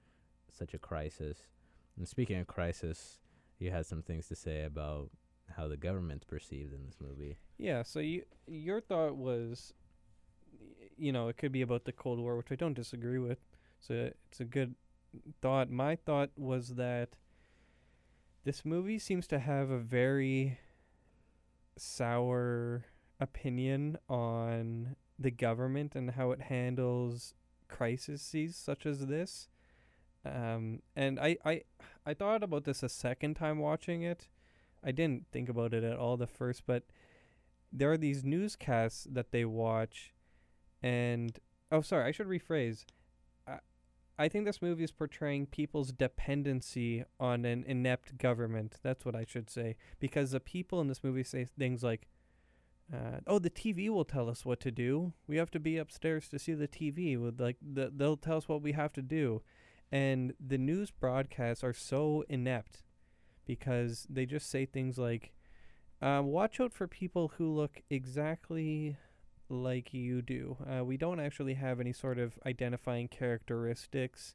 such a crisis. And speaking of crisis, you had some things to say about how the government's perceived in this movie. Yeah. So you your thought was, you know, it could be about the Cold War, which I don't disagree with. So it's a good thought. My thought was that this movie seems to have a very sour opinion on the government and how it handles crises such as this. Um, and I, I, I thought about this a second time watching it. I didn't think about it at all the first, but there are these newscasts that they watch, and oh, sorry, I should rephrase. I, I think this movie is portraying people's dependency on an inept government. That's what I should say, because the people in this movie say things like, uh, "Oh, the TV will tell us what to do. We have to be upstairs to see the TV. With like, the, they'll tell us what we have to do." And the news broadcasts are so inept because they just say things like, uh, "Watch out for people who look exactly like you do. Uh, we don't actually have any sort of identifying characteristics."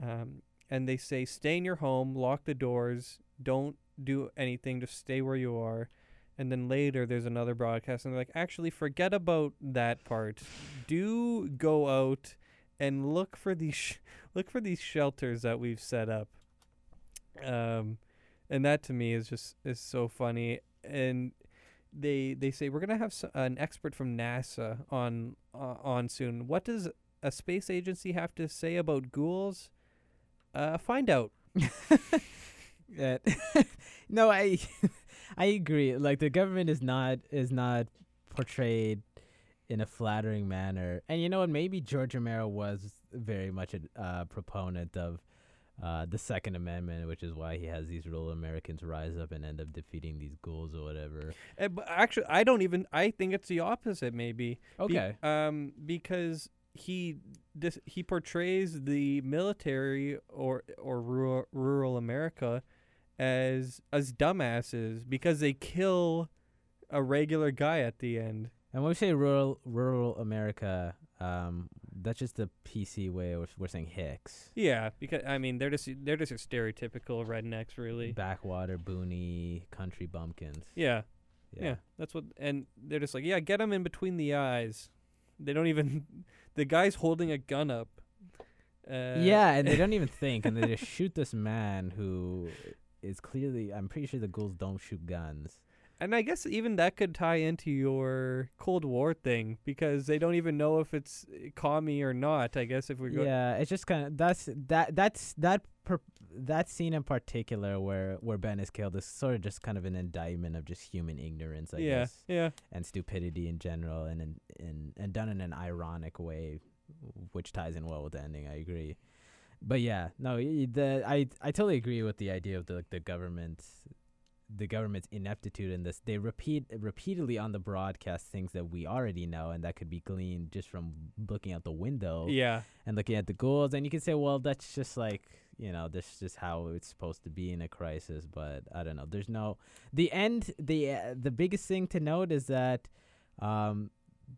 Um, and they say, "Stay in your home, lock the doors, don't do anything, just stay where you are." And then later, there's another broadcast, and they're like, "Actually, forget about that part. Do go out and look for these sh- look for these shelters that we've set up." Um, and that to me is just is so funny and they they say we're gonna have s- an expert from nasa on uh, on soon what does a space agency have to say about ghouls uh find out Uh, no, I I agree. Like the government is not is not portrayed in a flattering manner. And you know what? Maybe George Romero was very much a uh, proponent of uh, the Second Amendment, which is why he has these rural Americans rise up and end up defeating these ghouls or whatever. Uh, but actually i don't even i think it's the opposite maybe Be- Okay. um because he dis- he portrays the military or or rural, rural america as as dumbasses because they kill a regular guy at the end And when we say rural rural America, um, that's just the PC way of we're saying Hicks. Yeah, because I mean they're just they're just your stereotypical rednecks, really. Backwater, boony, country bumpkins. Yeah, yeah, that's what, and they're just like, yeah, get them in between the eyes. They don't even. The guy's holding a gun up. Uh, yeah, and they don't even think, and they just shoot this man who is clearly. I'm pretty sure the ghouls don't shoot guns. and I guess even that could tie into your Cold War thing because they don't even know if it's uh, commie or not. I guess if we go, Yeah, it's just kind of that's that that's that per, that scene in particular where where Ben is killed is sort of just kind of an indictment of just human ignorance, I yeah, guess, yeah, and stupidity in general, and in, in and done in an ironic way, which ties in well with the ending. I agree, but yeah, no, the I I totally agree with the idea of the the government the government's ineptitude in this. They repeat repeatedly on the broadcast things that we already know, and that could be gleaned just from looking out the window Yeah. and looking at the ghouls. And you can say, well, that's just like you know, this is just how it's supposed to be in a crisis. But I don't know. There's no the end. the uh, The biggest thing to note is that. Um,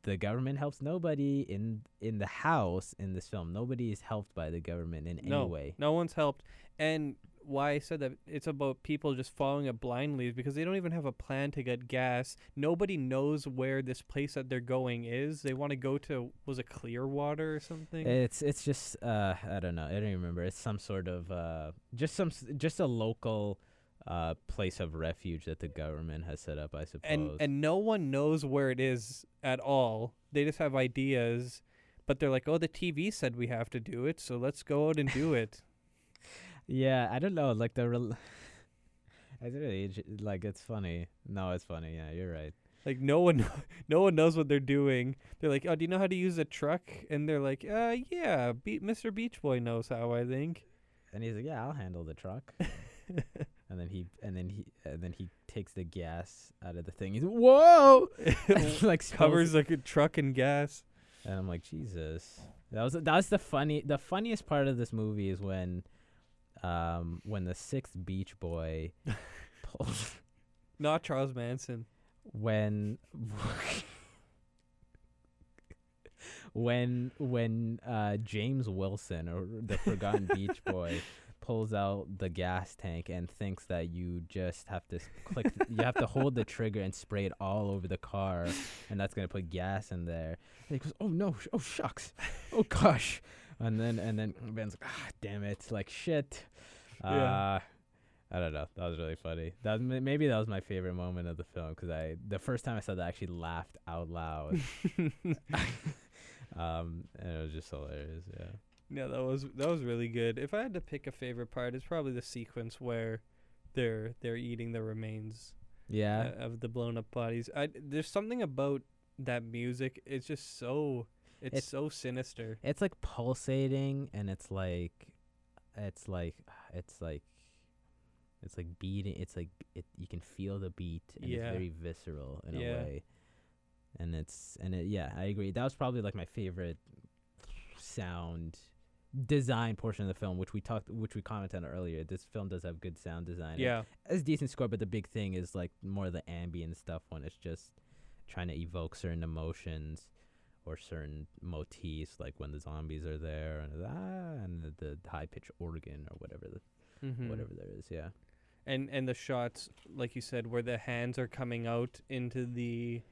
the government helps nobody in in the house in this film. Nobody is helped by the government in no, any way. No one's helped. And why I said that it's about people just following it blindly is because they don't even have a plan to get gas. Nobody knows where this place that they're going is. They want to go to was it Clearwater or something? It's it's just uh I don't know. I don't even remember. It's some sort of uh just some just a local uh place of refuge that the government has set up, I suppose. and and no one knows where it is at all. They just have ideas, but they're like, "Oh, the TV said we have to do it, so let's go out and do it." yeah, I don't know. Like the rel- it's really like it's funny. No, it's funny. Yeah, you're right. Like no one, no one knows what they're doing. They're like, "Oh, do you know how to use a truck?" And they're like, "Uh, yeah, Be- Mr. Beach Boy knows how." I think. And he's like, "Yeah, I'll handle the truck." And then he and then he and then he takes the gas out of the thing. He's whoa, like Covers like a truck and gas. And I'm like, Jesus. That was that was the funny the funniest part of this movie is when um when the sixth beach boy pulls Not Charles Manson. when when when uh James Wilson or the forgotten beach boy pulls out the gas tank and thinks that you just have to click th- you have to hold the trigger and spray it all over the car and that's going to put gas in there. And he goes oh no sh- oh shucks. Oh gosh. And then and then ben's like ah damn it. Like shit. Uh i don't know. That was really funny. That was, maybe that was my favorite moment of the film because i the first time i saw that i actually laughed out loud. Um and it was just hilarious yeah Yeah, that was that was really good. If I had to pick a favorite part, it's probably the sequence where they're they're eating the remains yeah uh, of the blown up bodies. I there's something about that music. It's just so it's, It's- so sinister. it's like pulsating and it's like it's like it's like it's like beating it's like it you can feel the beat and Yeah. it's very visceral in Yeah. a way and it's and it yeah i agree that was probably like my favorite sound design portion of the film which we talked which we commented on earlier this film does have good sound design. Yeah, it's decent score but the big thing is like more of the ambient stuff when it's just trying to evoke certain emotions or certain motifs like when the zombies are there and ah and the, the high pitched organ or whatever the Mhm. whatever there is yeah. And and the shots like you said where the hands are coming out into the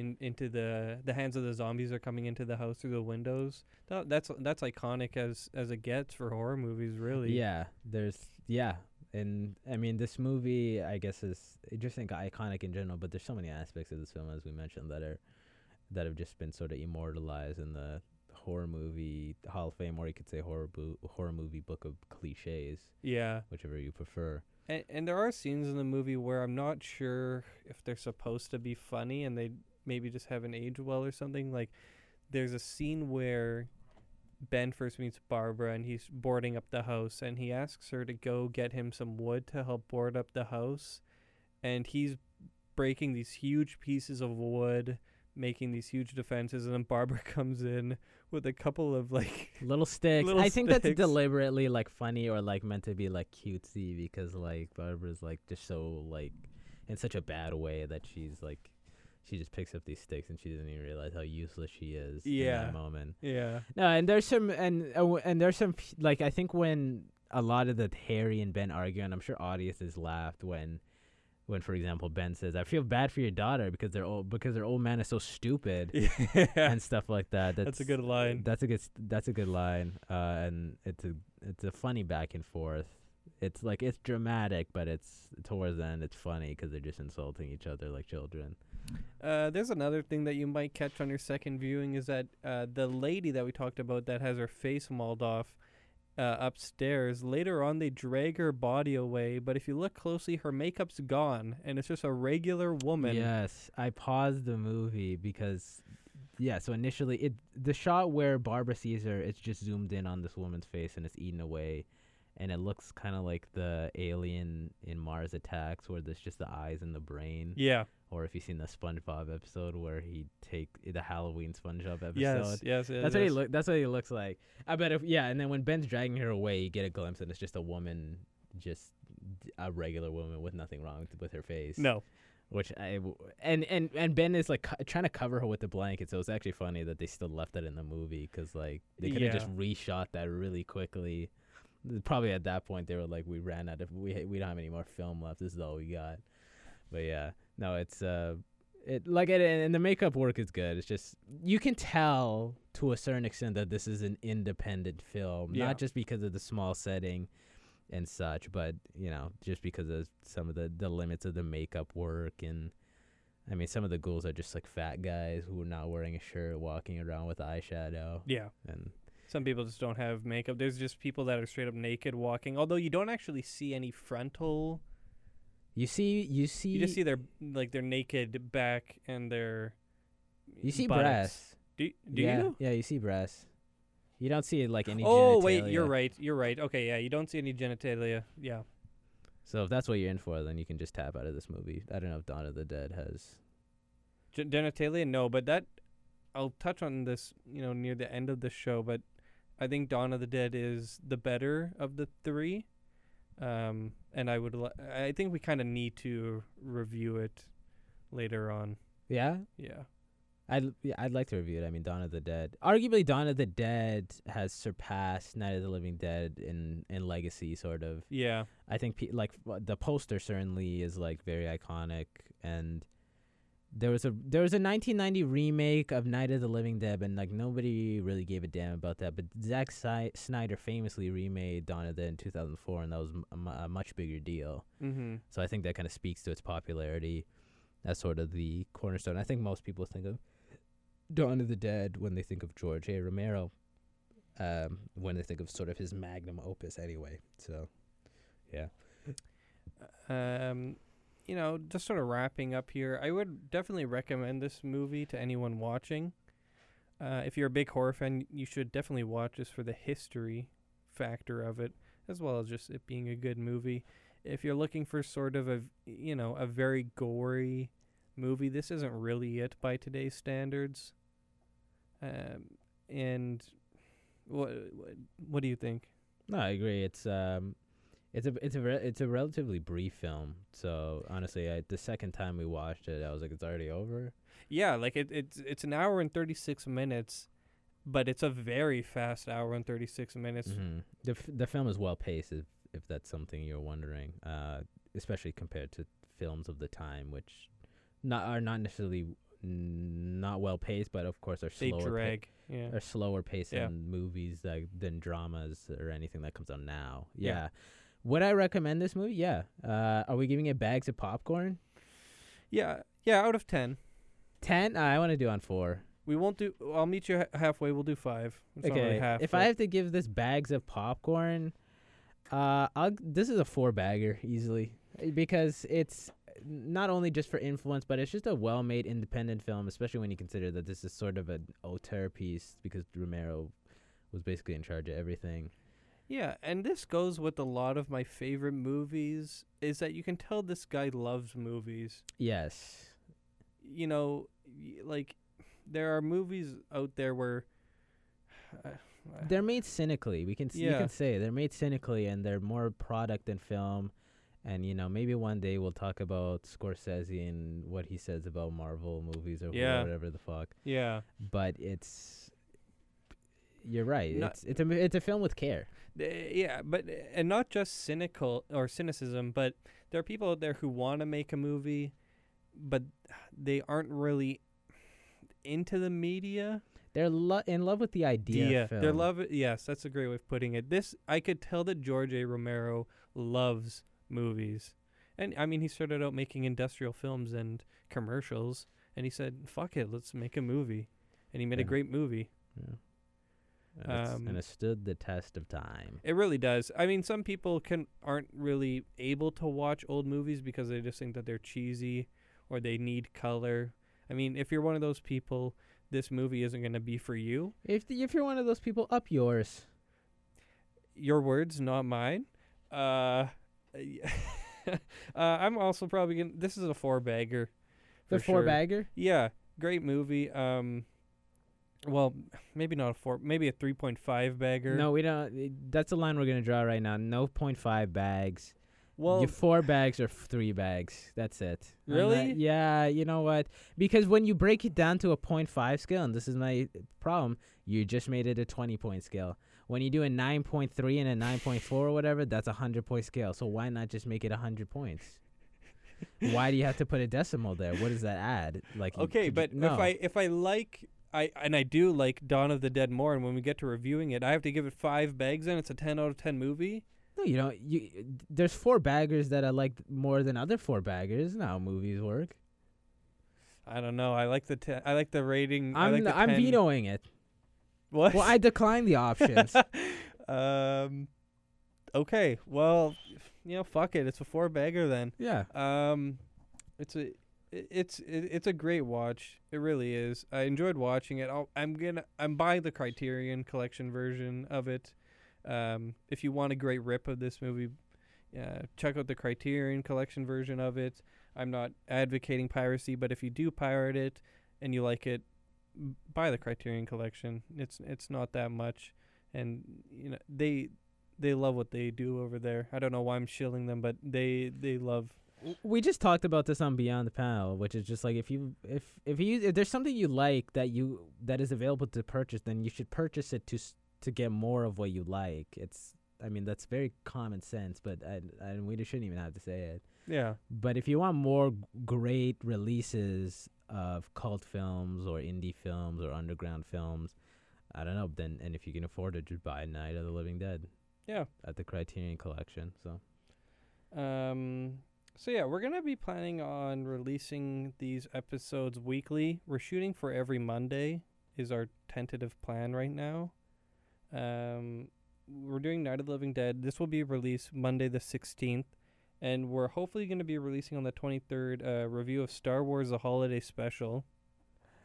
in, into the the hands of the zombies are coming into the house through the windows. That, that's that's iconic as as it gets for horror movies really. Yeah there's yeah and i mean this movie i guess is I just think iconic in general but there's so many aspects of this film as we mentioned that are that have just been sort of immortalized in the horror movie hall of fame or you could say horror bo- horror movie book of cliches yeah. whichever you prefer. And, and there are scenes in the movie where i'm not sure if they're supposed to be funny and they maybe just haven't aged well or something like there's a scene where Ben first meets Barbara and he's boarding up the house and he asks her to go get him some wood to help board up the house. And he's breaking these huge pieces of wood making these huge defenses and then Barbara comes in with a couple of like little sticks. Little i think that's deliberately like funny or like meant to be like cutesy because like barbara's like just so like in such a bad way that she's like she just picks up these sticks and she doesn't even realize how useless she is in Yeah. that moment yeah no and there's some and uh, w- and there's some like i think when a lot of the harry and ben argue and i'm sure audiences laughed when when for example ben says i feel bad for your daughter because their old because their old man is so stupid yeah and stuff like that that's, that's a good line that's a good. That's a good line. Uh, and it's a it's a funny back and forth. It's like it's dramatic, but it's towards the end it's funny because they're just insulting each other like children. Uh, there's another thing that you might catch on your second viewing is that uh, the lady that we talked about that has her face mauled off uh, upstairs. Later on, they drag her body away, but if you look closely, her makeup's gone, and it's just a regular woman. Yes, I paused the movie because yeah. So initially, it the shot where Barbara sees her, it's just zoomed in on this woman's face and it's eaten away. and it looks kind of like the alien in Mars Attacks, where there's just the eyes and the brain. Yeah. Or if you've seen the SpongeBob episode where he take the Halloween SpongeBob episode. Yes. Yes. yes That's what he look. That's what he looks like. I bet if yeah, and then when Ben's dragging her away, you get a glimpse, and it's just a woman, just a regular woman with nothing wrong with, with her face. No. Which I w- and and and Ben is like co- trying to cover her with the blanket, so it's actually funny that they still left that in the movie because like they could have just Yeah. reshot that really quickly. Probably at that point they were like, we ran out of we we don't have any more film left. This is all we got. But yeah, no, it's uh, it like it, and the makeup work is good. It's just you can tell to a certain extent that this is an independent film, Yeah. not just because of the small setting and such, but you know, just because of some of the the limits of the makeup work and. I mean, some of the ghouls are just like fat guys who are not wearing a shirt, walking around with eyeshadow, Yeah. and Some people just don't have makeup. There's just people that are straight up naked walking. Although you don't actually see any frontal. You see, you see, You just see their like their naked back and their. you see buttocks. breasts. Do do yeah, you? Yeah, you see breasts. You don't see like any. Oh wait, you're genitalia. right. You're right. Okay, yeah, you don't see any genitalia. Yeah. So if that's what you're in for, then you can just tap out of this movie. I don't know if Dawn of the Dead has. Gen- genitalia, no, but that I'll touch on this, you know, near the end of the show. But I think Dawn of the Dead is the better of the three, um, and I would, li- I think we kind of need to review it later on. Yeah, Yeah, I'd yeah, I'd like to review it. I mean, Dawn of the Dead. Arguably, Dawn of the Dead has surpassed Night of the Living Dead in in legacy, sort of. yeah, I think pe- like the poster certainly is like very iconic, and there was a there was a 1990 remake of Night of the Living Dead, and like nobody really gave a damn about that. But Zack si- Snyder famously remade Dawn of the Dead in 2004, and that was m- a, a much bigger deal. mm-hmm. So I think that kind of speaks to its popularity as sort of the cornerstone. I think most people think of Dawn of the Dead when they think of George A. Romero, um, when they think of sort of his magnum opus, anyway. So, yeah. Um, you know, just sort of wrapping up here, I would definitely recommend this movie to anyone watching. Uh, if you're a big horror fan, you should definitely watch this for the history factor of it, as well as just it being a good movie. If you're looking for sort of a, you know, a very gory movie, this isn't really it by today's standards. Um, and what what, do you think? No, I agree. It's um, it's a it's a re- it's a relatively brief film. So honestly, I, the second time we watched it, I was like, it's already over. Yeah, like it, it's it's an hour and thirty six minutes, but it's a very fast hour and thirty six minutes. hmm The f- the film is well paced, if if that's something you're wondering. Uh, especially compared to films of the time, which not are not necessarily n- not well paced, but of course are They slower. pa- yeah. are slower paced Yeah. than movies like than dramas or anything that comes out now. Yeah. Yeah. Would I recommend this movie? Yeah. Uh, are we giving it bags of popcorn? Yeah, yeah. Out of ten, Ten? I want to do on four. we won't do. I'll meet you ha- halfway. We'll do five. It's really okay. half, if I have to give this bags of popcorn, uh, I'll. This is a four bagger easily because it's not only just for influence, but it's just a well-made independent film, especially when you consider that this is sort of an auteur piece because Romero was basically in charge of everything. Yeah, and this goes with a lot of my favorite movies. Is that you can tell this guy loves movies. Yes. You know, like there are movies out there where. Uh, they're made cynically. We can s you Yeah. can say they're made cynically, and they're more product than film. And you know, maybe one day we'll talk about Scorsese and what he says about Marvel movies or Yeah. whatever the fuck. yeah. But it's you're right. No- it's it's a it's a film with care. Th- yeah, but and not just cynical or cynicism, but there are people out there who want to make a movie, but they aren't really into the media. They're lo- in love with the idea. Yeah, their love. Yes, that's a great way of putting it. This I could tell that George A. Romero loves movies, and I mean he started out making industrial films and commercials, and he said, "Fuck it, let's make a movie," and he made a great movie. Yeah. And, it's- Um, and it stood the test of time. It really does. I mean, some people can aren't really able to watch old movies because they just think that they're cheesy or they need color. I mean, if you're one of those people, this movie isn't going to be for you. If the, if you're one of those people, up yours. your words, not mine. Uh, uh, I'm also probably gonna. This is a four bagger. The four sure. bagger. Yeah, great movie. Um, well, maybe not a four, maybe a three point five bagger. No, we don't. Eh, that's the line we're gonna draw right now. No point five bags. well, Your four bags or f- three bags. That's it. I'm not- Really? yeah. You know what? Because when you break it down to a point five scale, and this is my problem, you just made it a twenty point scale. When you do a nine point three and a nine point four or whatever, that's a hundred point scale. So why not just make it a hundred points? why do you have to put a decimal there? What does that add? Like okay, but no. if I if I like. I, and I do like Dawn of the Dead more, and when we get to reviewing it, I have to give it five bags, and it's a ten out of ten movie. No, you don't. You there's four baggers that I like more than other four baggers. Not how movies work. I don't know. I like the te- I like the rating. I I'm like the I'm 10. vetoing it. What? Well, I decline the options. um. Okay. Well, you know, fuck it. It's a four bagger then. yeah. Um, it's a it's it, it's a great watch. It really is. I enjoyed watching it. I'll, I'm gonna I'm buying the Criterion Collection version of it. Um, if you want a great rip of this movie, uh, check out the Criterion Collection version of it. I'm not advocating piracy, but if you do pirate it and you like it, buy the Criterion Collection. It's it's not that much, and you know they they love what they do over there. I don't know why I'm shilling them, but they they love We just talked about this on Beyond the Panel, which is just like if you if if you if there's something you like that you that is available to purchase, then you should purchase it to to get more of what you like. It's I mean that's very common sense, but I, I we shouldn't even have to say it. yeah. But if you want more great releases of cult films or indie films or underground films, I don't know. Then and if you can afford it, just buy Night of the Living Dead Yeah. at the Criterion Collection. So Um. So yeah, we're gonna be planning on releasing these episodes weekly. We're shooting for every Monday. Is our tentative plan right now. Um, we're doing Night of the Living Dead. This will be released Monday the sixteenth, and we're hopefully gonna be releasing on the twenty third a review of Star Wars: The Holiday Special.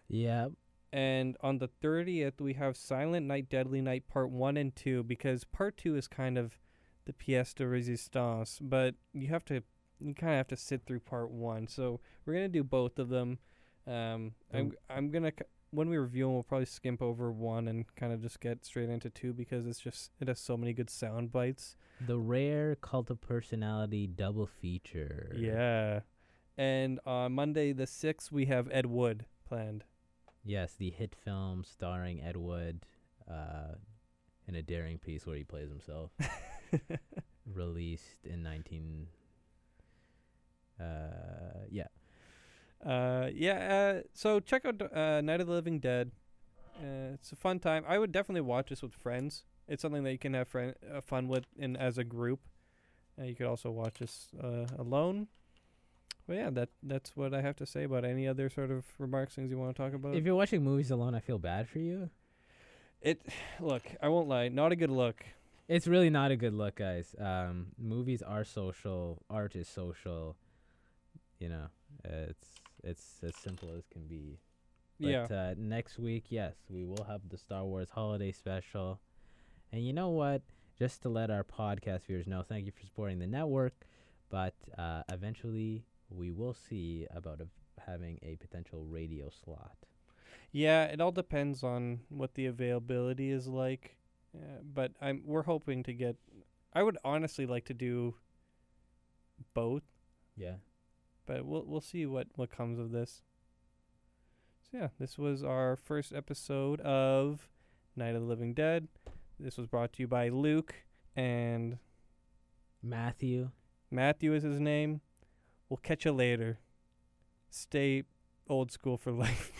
yeah, And on the 30th, we have Silent Night, Deadly Night Part 1 and 2 because Part 2 is kind of the pièce de résistance, but you have to you kind of have to sit through Part 1. So we're going to do both of them. Um I'm I'm going to when we review them, we'll probably skimp over 1 and kind of just get straight into 2 because it's just it has so many good sound bites. the rare cult of personality double feature. Yeah. And on Monday the 6th, we have Ed Wood planned. Yes, the hit film starring Ed Wood, uh, in a daring piece where he plays himself, released in nineteen. Uh, yeah. Uh, yeah. Uh, so check out uh, Night of the Living Dead. Uh, it's a fun time. I would definitely watch this with friends. It's something that you can have friend uh, fun with in as a group. Uh, you could also watch this uh, alone. But yeah, that that's what I have to say about it. any other sort of remarks, things you want to talk about. If you're watching movies alone, I feel bad for you. it, look, I won't lie, not a good look. It's really not a good look, guys. Um, movies are social. Art is social. You know, it's it's as simple as can be. But yeah, uh, next week, yes, we will have the Star Wars holiday special. And you know what? Just to let our podcast viewers know, thank you for supporting the network. But uh, eventually, we will see about a, having a potential radio slot. yeah. It all depends on what the availability is like. Uh, but I'm we're hoping to get. I would honestly like to do both. Yeah. But we'll we'll see what what comes of this. So yeah, this was our first episode of Night of the Living Dead. This was brought to you by Luke and Matthew. Matthew is his name. We'll catch you later. Stay old school for life.